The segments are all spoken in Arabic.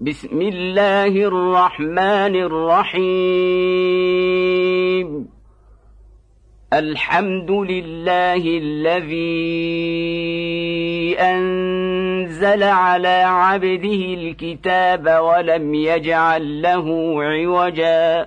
بسم الله الرحمن الرحيم. الحمد لله الذي أنزل على عبده الكتاب ولم يجعل له عوجا.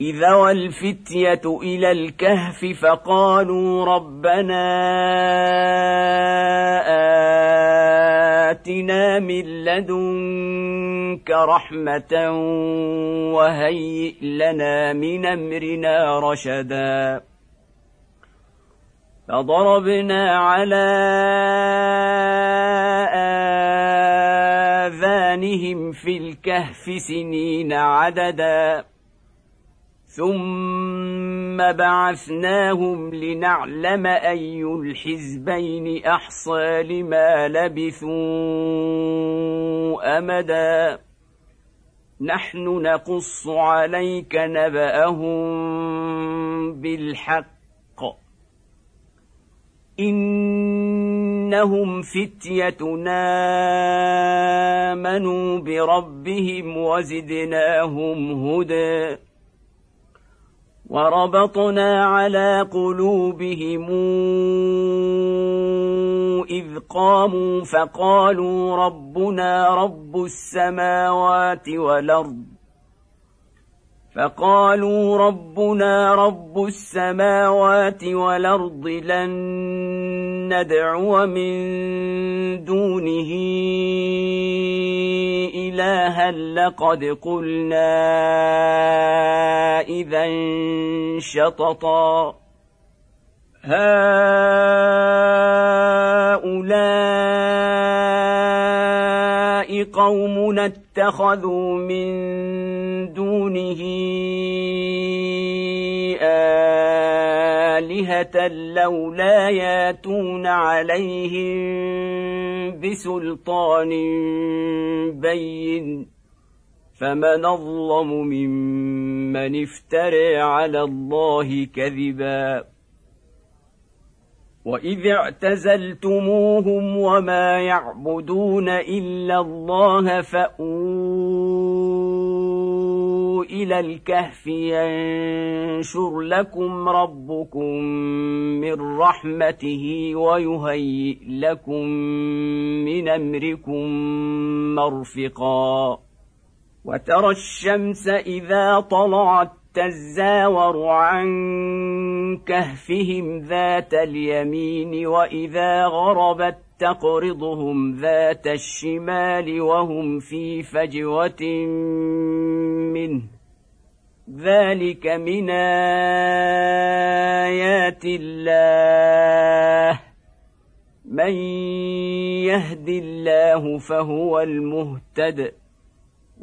إذا والفتية إلى الكهف فقالوا ربنا آتنا من لدنك رحمة وهيئ لنا من أمرنا رشدا. فضربنا على آذانهم في الكهف سنين عددا. ثم بعثناهم لنعلم اي الحزبين احصى لما لبثوا امدا نحن نقص عليك نباهم بالحق انهم فتيتنا امنوا بربهم وزدناهم هدى وربطنا على قلوبهم إذ قاموا فقالوا ربنا رب السماوات والأرض. فقالوا ربنا رب السماوات والأرض لن ندعو من دونه إلها لقد قلنا إذا شططا. هؤلاء قومنا اتخذوا من دونه آلهة لولا ياتون عليهم بسلطان بين فمن أظلم ممن افترى على الله كذبا واذ اعتزلتموهم وما يعبدون الا الله فاووا إلى الكهف ينشر لكم ربكم من رحمته ويهيئ لكم من امركم مرفقا وترى الشمس اذا طلعت تزاور عن كهفهم ذات اليمين وإذا غربت تقرضهم ذات الشمال وهم في فجوة منه. ذلك من آيات الله. من يهد الله فهو المهتد.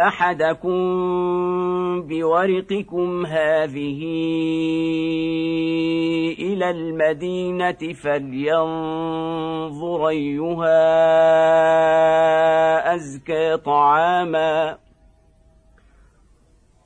أحدكم بورقكم هذه إلى المدينة فلينظر أيها أزكى طعاما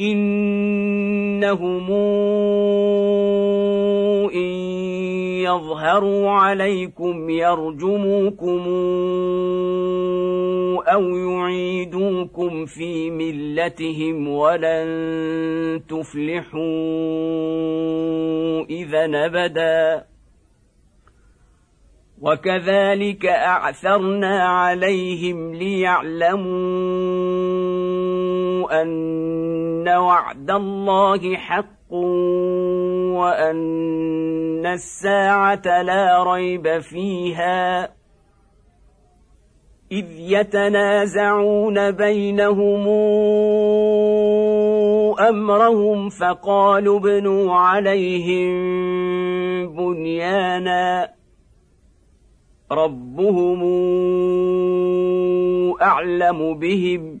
انهم ان يظهروا عليكم يرجموكم أو يعيدوكم في ملتهم ولن تفلحوا اذا ابدا وكذلك اعثرنا عليهم ليعلموا وعد الله حق وان الساعة لا ريب فيها اذ يتنازعون بينهم امرهم فقالوا ابنوا عليهم بنيانا ربهم اعلم بهم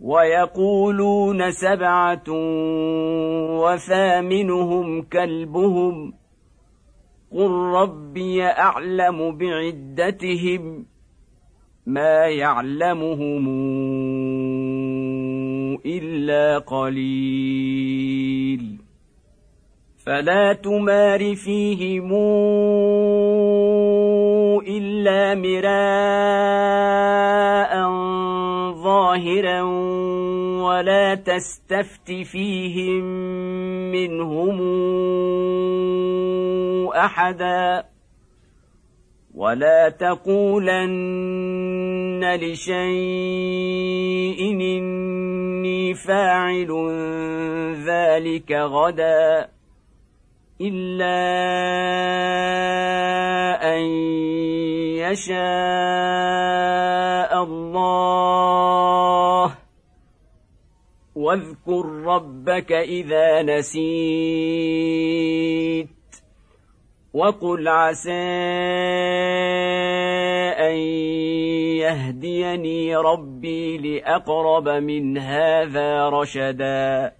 ويقولون سبعة وثامنهم كلبهم قل ربي أعلم بعدتهم ما يعلمهم إلا قليل فلا تمار فيهم إلا مراء ظاهرا ولا تستفت فيهم منهم أحدا ولا تقولن لشيء إني فاعل ذلك غدا إلا أن يشاء الله. واذكر ربك إذا نسيت وقل عسى أن يهديني ربي لأقرب من هذا رشدا.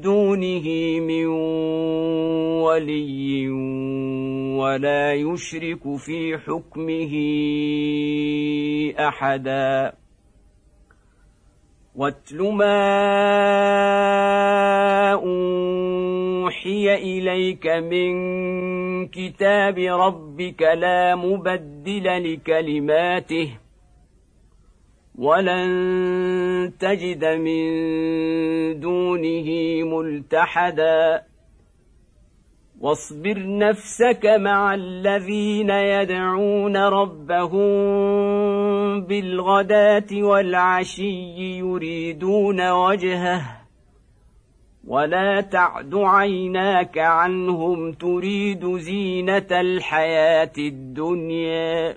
دونه من ولي ولا يشرك في حكمه أحدا. واتل ما أوحي إليك من كتاب ربك لا مبدل لكلماته. ولن تجد من دونه ملتحدا. واصبر نفسك مع الذين يدعون ربهم بالغداة والعشي يريدون وجهه. ولا تعد عيناك عنهم تريد زينة الحياة الدنيا.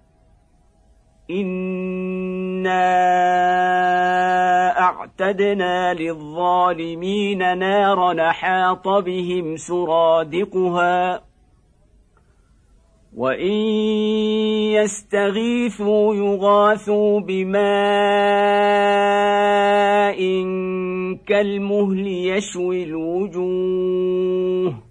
انا اعتدنا للظالمين نارا حاط بهم سرادقها وان يستغيثوا يغاثوا بماء كالمهل يشوي الوجوه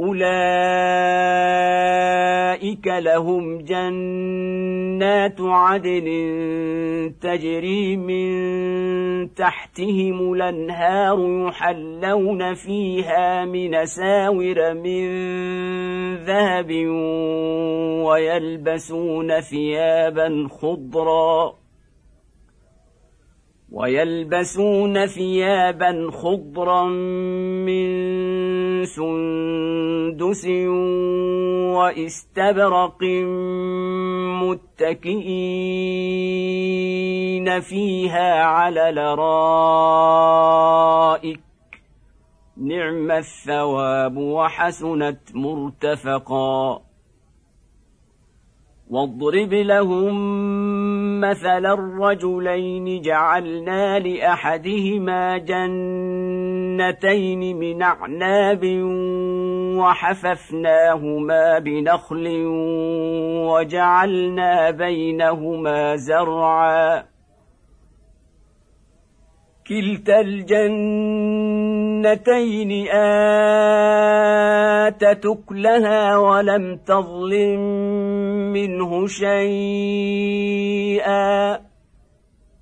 أولئك لهم جنات عدن تجري من تحتهم الأنهار يحلون فيها من ساور من ذهب ويلبسون ثيابا خضرا ويلبسون ثيابا خضرا من سندس واستبرق متكئين فيها على الارائك نعم الثواب وحسنت مرتفقا واضرب لهم مثل الرجلين جعلنا لأحدهما جنتين من أعناب وحففناهما بنخل وجعلنا بينهما زرعا. كلتا الجنتين آتت أكلها ولم تظلم منه شيئا.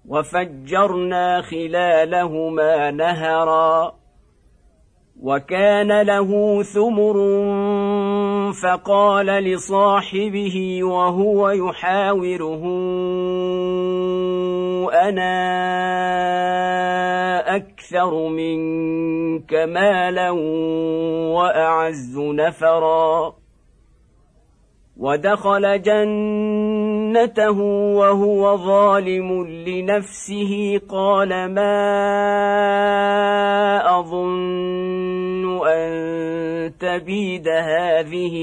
وفجرنا خلالهما نهرا. وكان له ثمر فقال لصاحبه وهو يحاوره أنا أكثر منك مالا وأعز نفرا. ودخل جنته وهو ظالم لنفسه. قال ما أظن أن تبيد هذه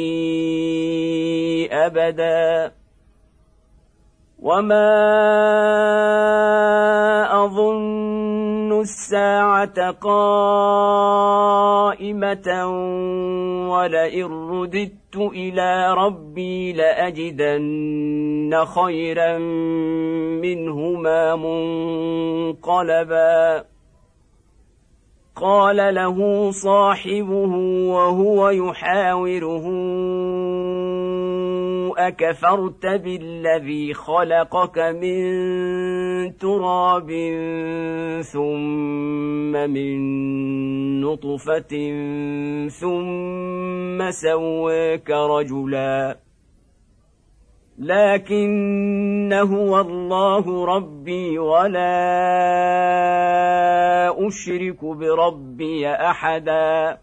أبدا. وما أظن الساعة قائمة ولئن رددت إلى ربي لأجدن خيرا منهما منقلبا. قال له صاحبه وهو يحاوره أكفرت بالذي خلقك من تراب ثم من نطفة ثم سواك رجلا. لكن هو الله ربي ولا أشرك بربي أحدا.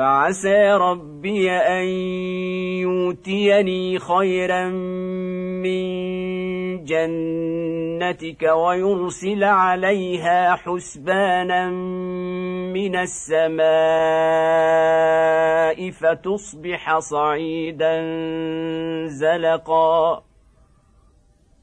فعسى ربي أن يؤتيني خيرا من جنتك ويرسل عليها حسبانا من السماء فتصبح صعيدا زلقا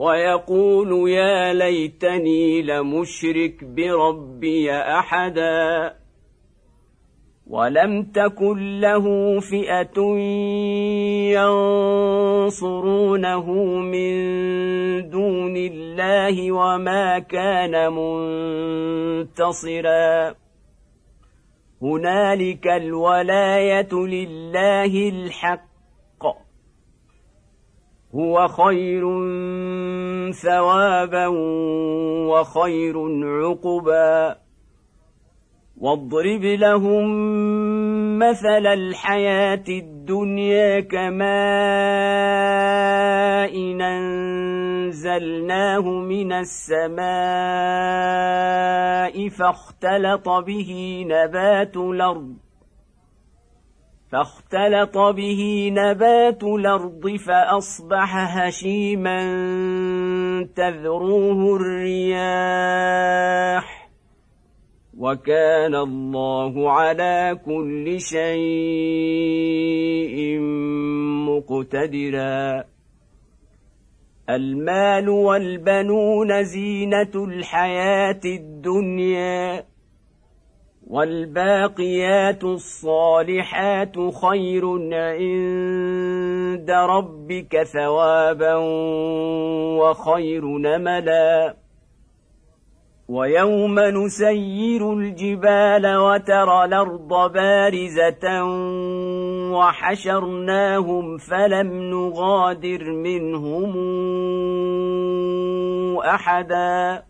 ويقول يا ليتني لمشرك بربي أحدا ولم تكن له فئة ينصرونه من دون الله وما كان منتصرا. هنالك الولاية لله الحق هو خير ثوابا وخير عقبا. واضرب لهم مثل الحياة الدنيا كماء أنزلناه من السماء فاختلط به نبات الأرض. فاختلط به نبات الأرض فأصبح هشيما تذروه الرياح. وكان الله على كل شيء مقتدرا. المال والبنون زينة الحياة الدنيا. والباقيات الصالحات خير عند ربك ثوابا وخير نملا. ويوم نسير الجبال وترى الأرض بارزة وحشرناهم فلم نغادر منهم أحدا.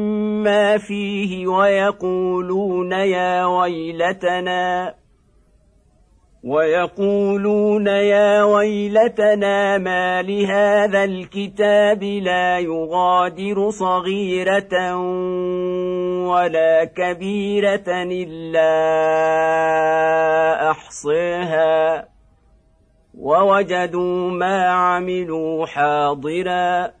فيه ويقولون يا ويلتنا ويقولون يا ويلتنا ما لهذا الكتاب لا يغادر صغيرة ولا كبيرة إلا أحصيها ووجدوا ما عملوا حاضرا.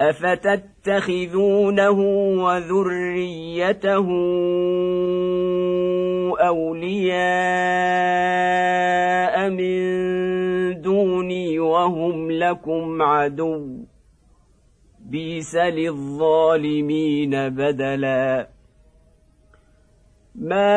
افتتخذونه وذريته اولياء من دوني وهم لكم عدو بيس للظالمين بدلا ما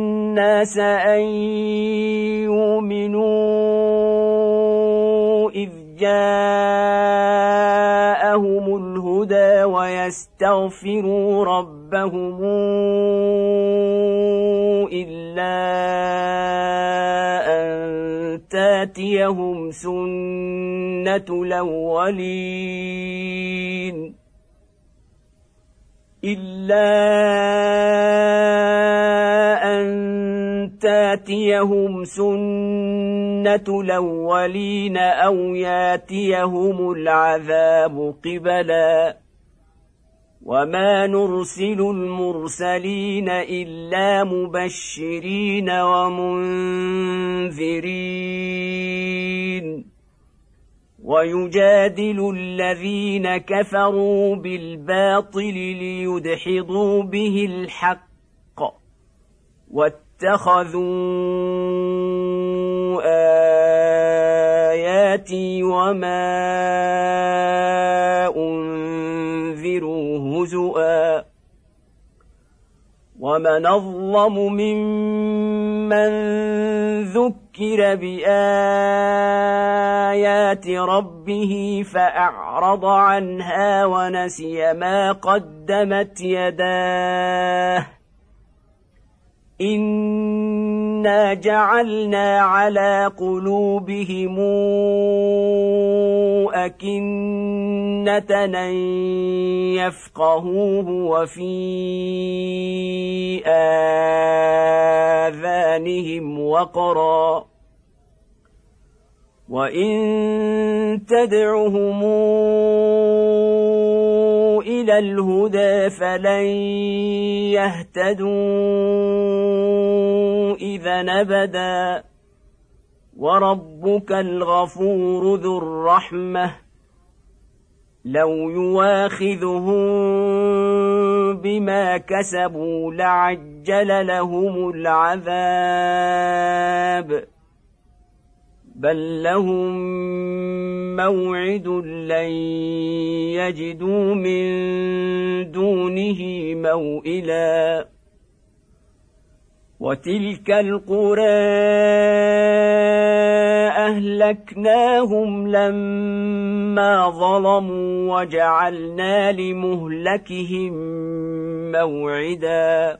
أن يؤمنوا إذ جاءهم الهدى ويستغفروا ربهم إلا أن تاتيهم سنة الأولين. إلا أن تاتيهم سنة الأولين أو ياتيهم العذاب قبلا. وما نرسل المرسلين إلا مبشرين ومنذرين. ويجادل الذين كفروا بالباطل ليدحضوا به الحق واتخذوا آياتي وما أنذروا هزؤا ومن أظلم ممن ذكر بآيات ربه فأعرض عنها ونسي ما قدمت يداه. انا جعلنا على قلوبهم اكنه ان يفقهوه وفي اذانهم وقرا وان تدعهم إلى الهدى فلن يهتدوا اذا ابدا وربك الغفور ذو الرحمه لو يواخذهم بما كسبوا لعجل لهم العذاب بل لهم موعد لن يجدوا من دونه موئلا وتلك القرى اهلكناهم لما ظلموا وجعلنا لمهلكهم موعدا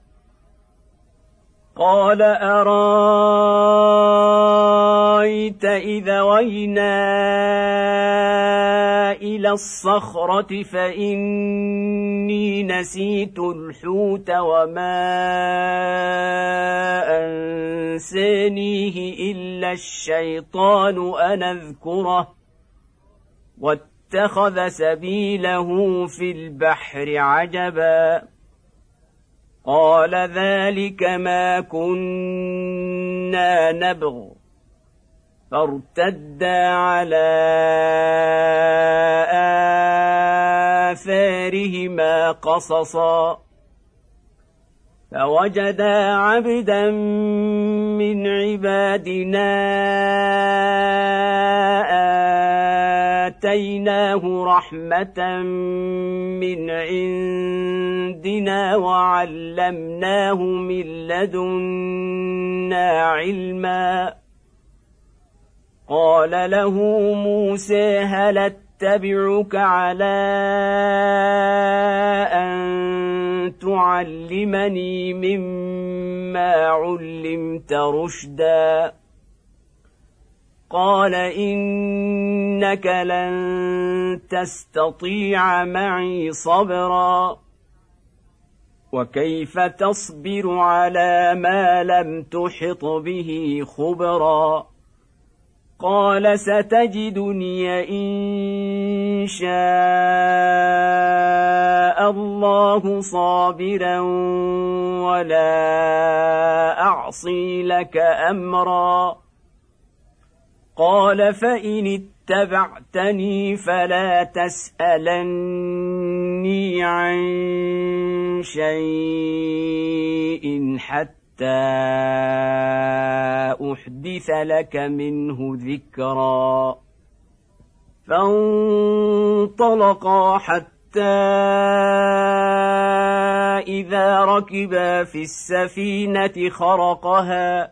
قال أرأيت إذا وينا إلى الصخرة فإني نسيت الحوت وما أنسانيه إلا الشيطان أن أذكره واتخذ سبيله في البحر عجبا قال ذلك ما كنا نبغ. فارتدا على آثارهما قصصا. فوجدا عبدا من عبادنا آتيناه رحمة من عندنا وعلمناه من لدنا علما. قال له موسى هل أتبعك على أن تعلمني مما علمت رشدا. قال إنك لن تستطيع معي صبرا. وكيف تصبر على ما لم تحط به خبرا؟ قال ستجدني إن شاء الله صابرا ولا أعصي لك أمرا. قال فإن اتبعتني فلا تسألني عن شيء حتى أحدث لك منه ذكرا. فانطلقا حتى إذا ركبا في السفينة خرقها.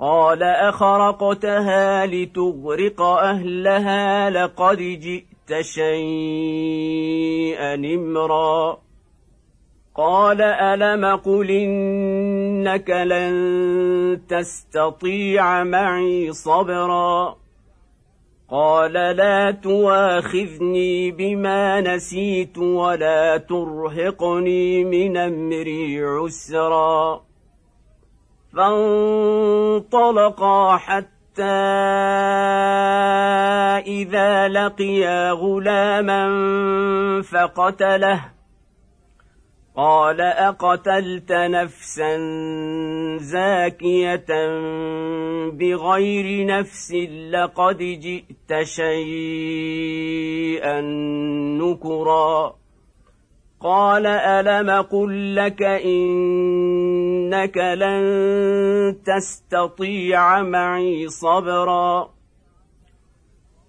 قال أخرقتها لتغرق أهلها لقد جئت شيئا امرا. قال ألم قل إنك لن تستطيع معي صبرا قال لا تواخذني بما نسيت ولا ترهقني من أمري عسرا فانطلقا حتى إذا لقيا غلاما فقتله قال أقتلت نفسا زاكية بغير نفس لقد جئت شيئا نكرا. قال ألم قل لك إنك لن تستطيع معي صبرا؟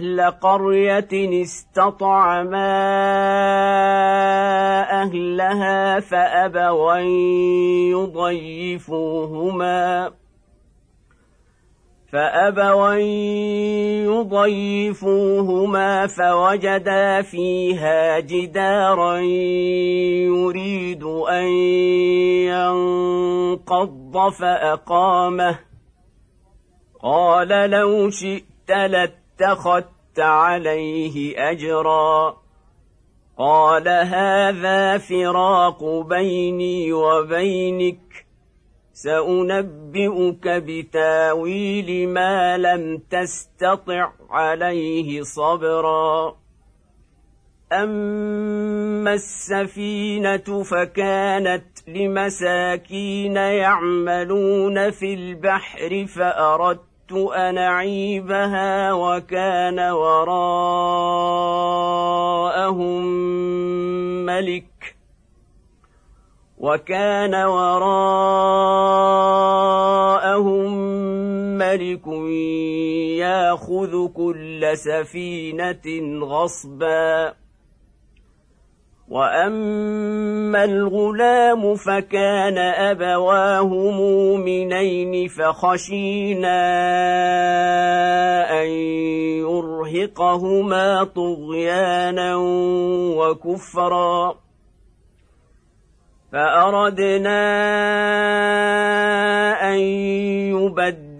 أهل قرية استطعما أهلها فأبوا أن يضيفوهما فأبوا أن يضيفوهما فوجدا فيها جدارا يريد أن ينقض فأقامه قال لو شئت لاتخذت عليه أجرا. قال هذا فراق بيني وبينك سأنبئك بتاويل ما لم تستطع عليه صبرا. أما السفينة فكانت لمساكين يعملون في البحر فأردت ان اعيبها وكان وراءهم ملك وكان وراءهم ملك ياخذ كل سفينة غصبا واما الغلام فكان ابواه مؤمنين فخشينا ان يرهقهما طغيانا وكفرا فاردنا ان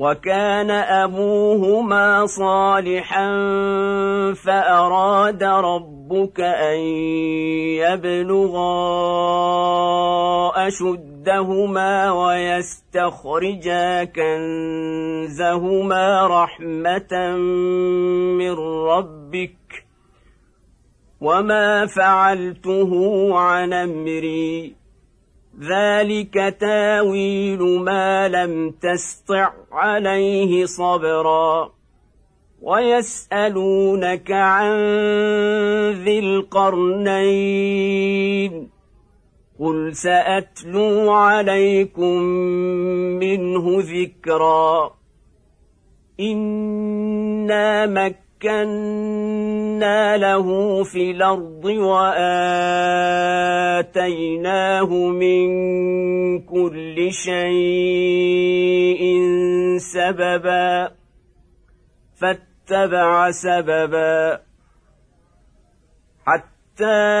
وكان أبوهما صالحا فأراد ربك أن يبلغا أشدهما ويستخرجا كنزهما رحمة من ربك وما فعلته عن أمري ذلك تاويل ما لم تسطع عليه صبرا ويسالونك عن ذي القرنين قل ساتلو عليكم منه ذكرا أنا مك مكنا له في الأرض وآتيناه من كل شيء سببا فاتبع سببا حتى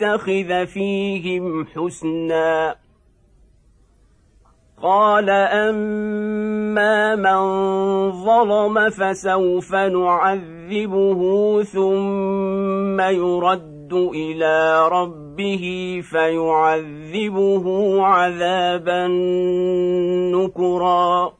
تتخذ فيهم حسنا. قال أما من ظلم فسوف نعذبه ثم يرد إلى ربه فيعذبه عذابا نكرا.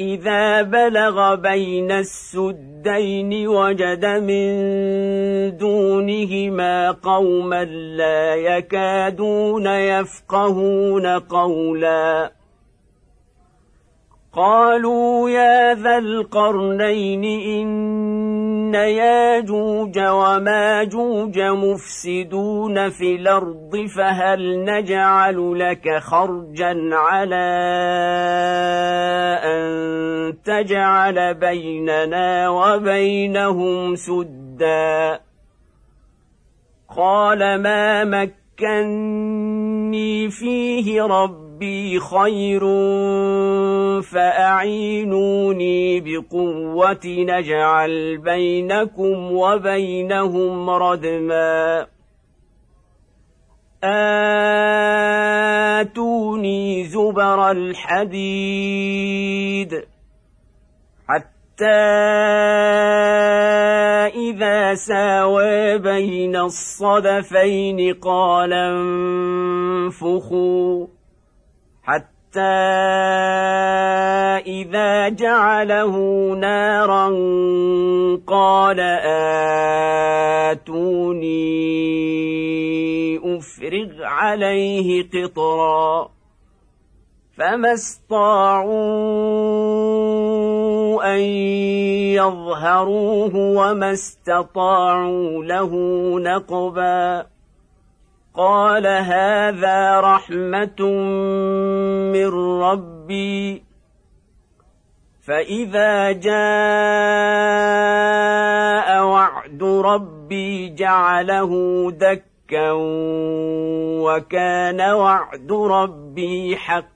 إذا بلغ بين السدين وجد من دونهما قوما لا يكادون يفقهون قولا قالوا يا ذا القرنين إن ياجوج وماجوج مفسدون في الأرض فهل نجعل لك خرجا على ان تجعل بيننا وبينهم سدا قال ما مكني فيه ربي خير فأعينوني بقوة نجعل بينكم وبينهم ردما. آتوني زبر الحديد. حتى إذا ساوى بين الصدفين قال انفخوا. إذا جعله نارا قال آتوني أفرغ عليه قطرا. فما استطاعوا أن يظهروه وما استطاعوا له نقبا قال هذا رحمه من ربي فاذا جاء وعد ربي جعله دكا وكان وعد ربي حقا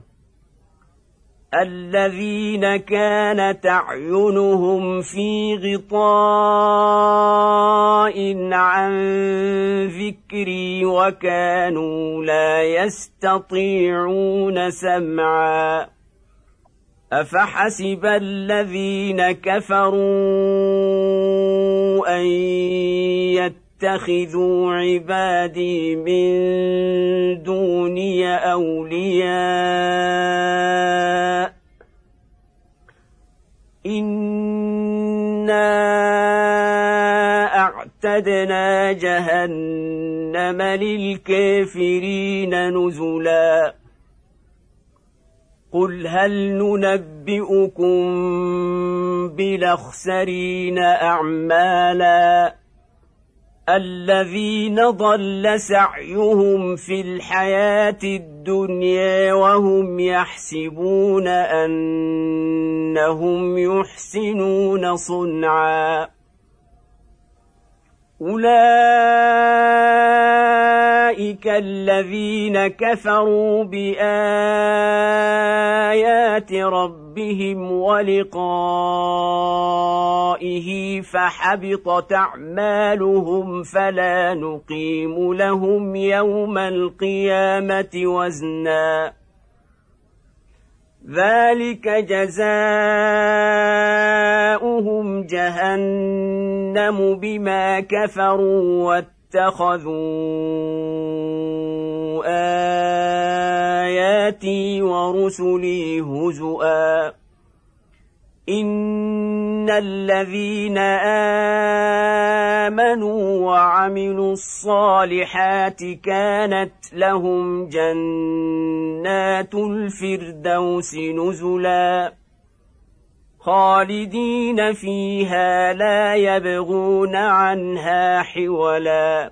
الذين كانت أعينهم في غطاء عن ذكري وكانوا لا يستطيعون سمعا. أفحسب الذين كفروا أن يتخذوا عبادي من دوني أولياء. انا اعتدنا جهنم للكافرين نزلا. قل هل ننبئكم بالاخسرين اعمالا؟ الذين ضل سعيهم في الحياة الدنيا وهم يحسبون أنهم يحسنون صنعا. أولئك الذين كفروا بآيات ربهم ولقائه فحبطت اعمالهم فلا نقيم لهم يوم القيامه وزنا ذلك جزاؤهم جهنم بما كفروا واتخذوا آياتي ورسلي هزؤا. إن الذين آمنوا وعملوا الصالحات كانت لهم جنات الفردوس نزلا. خالدين فيها لا يبغون عنها حولا.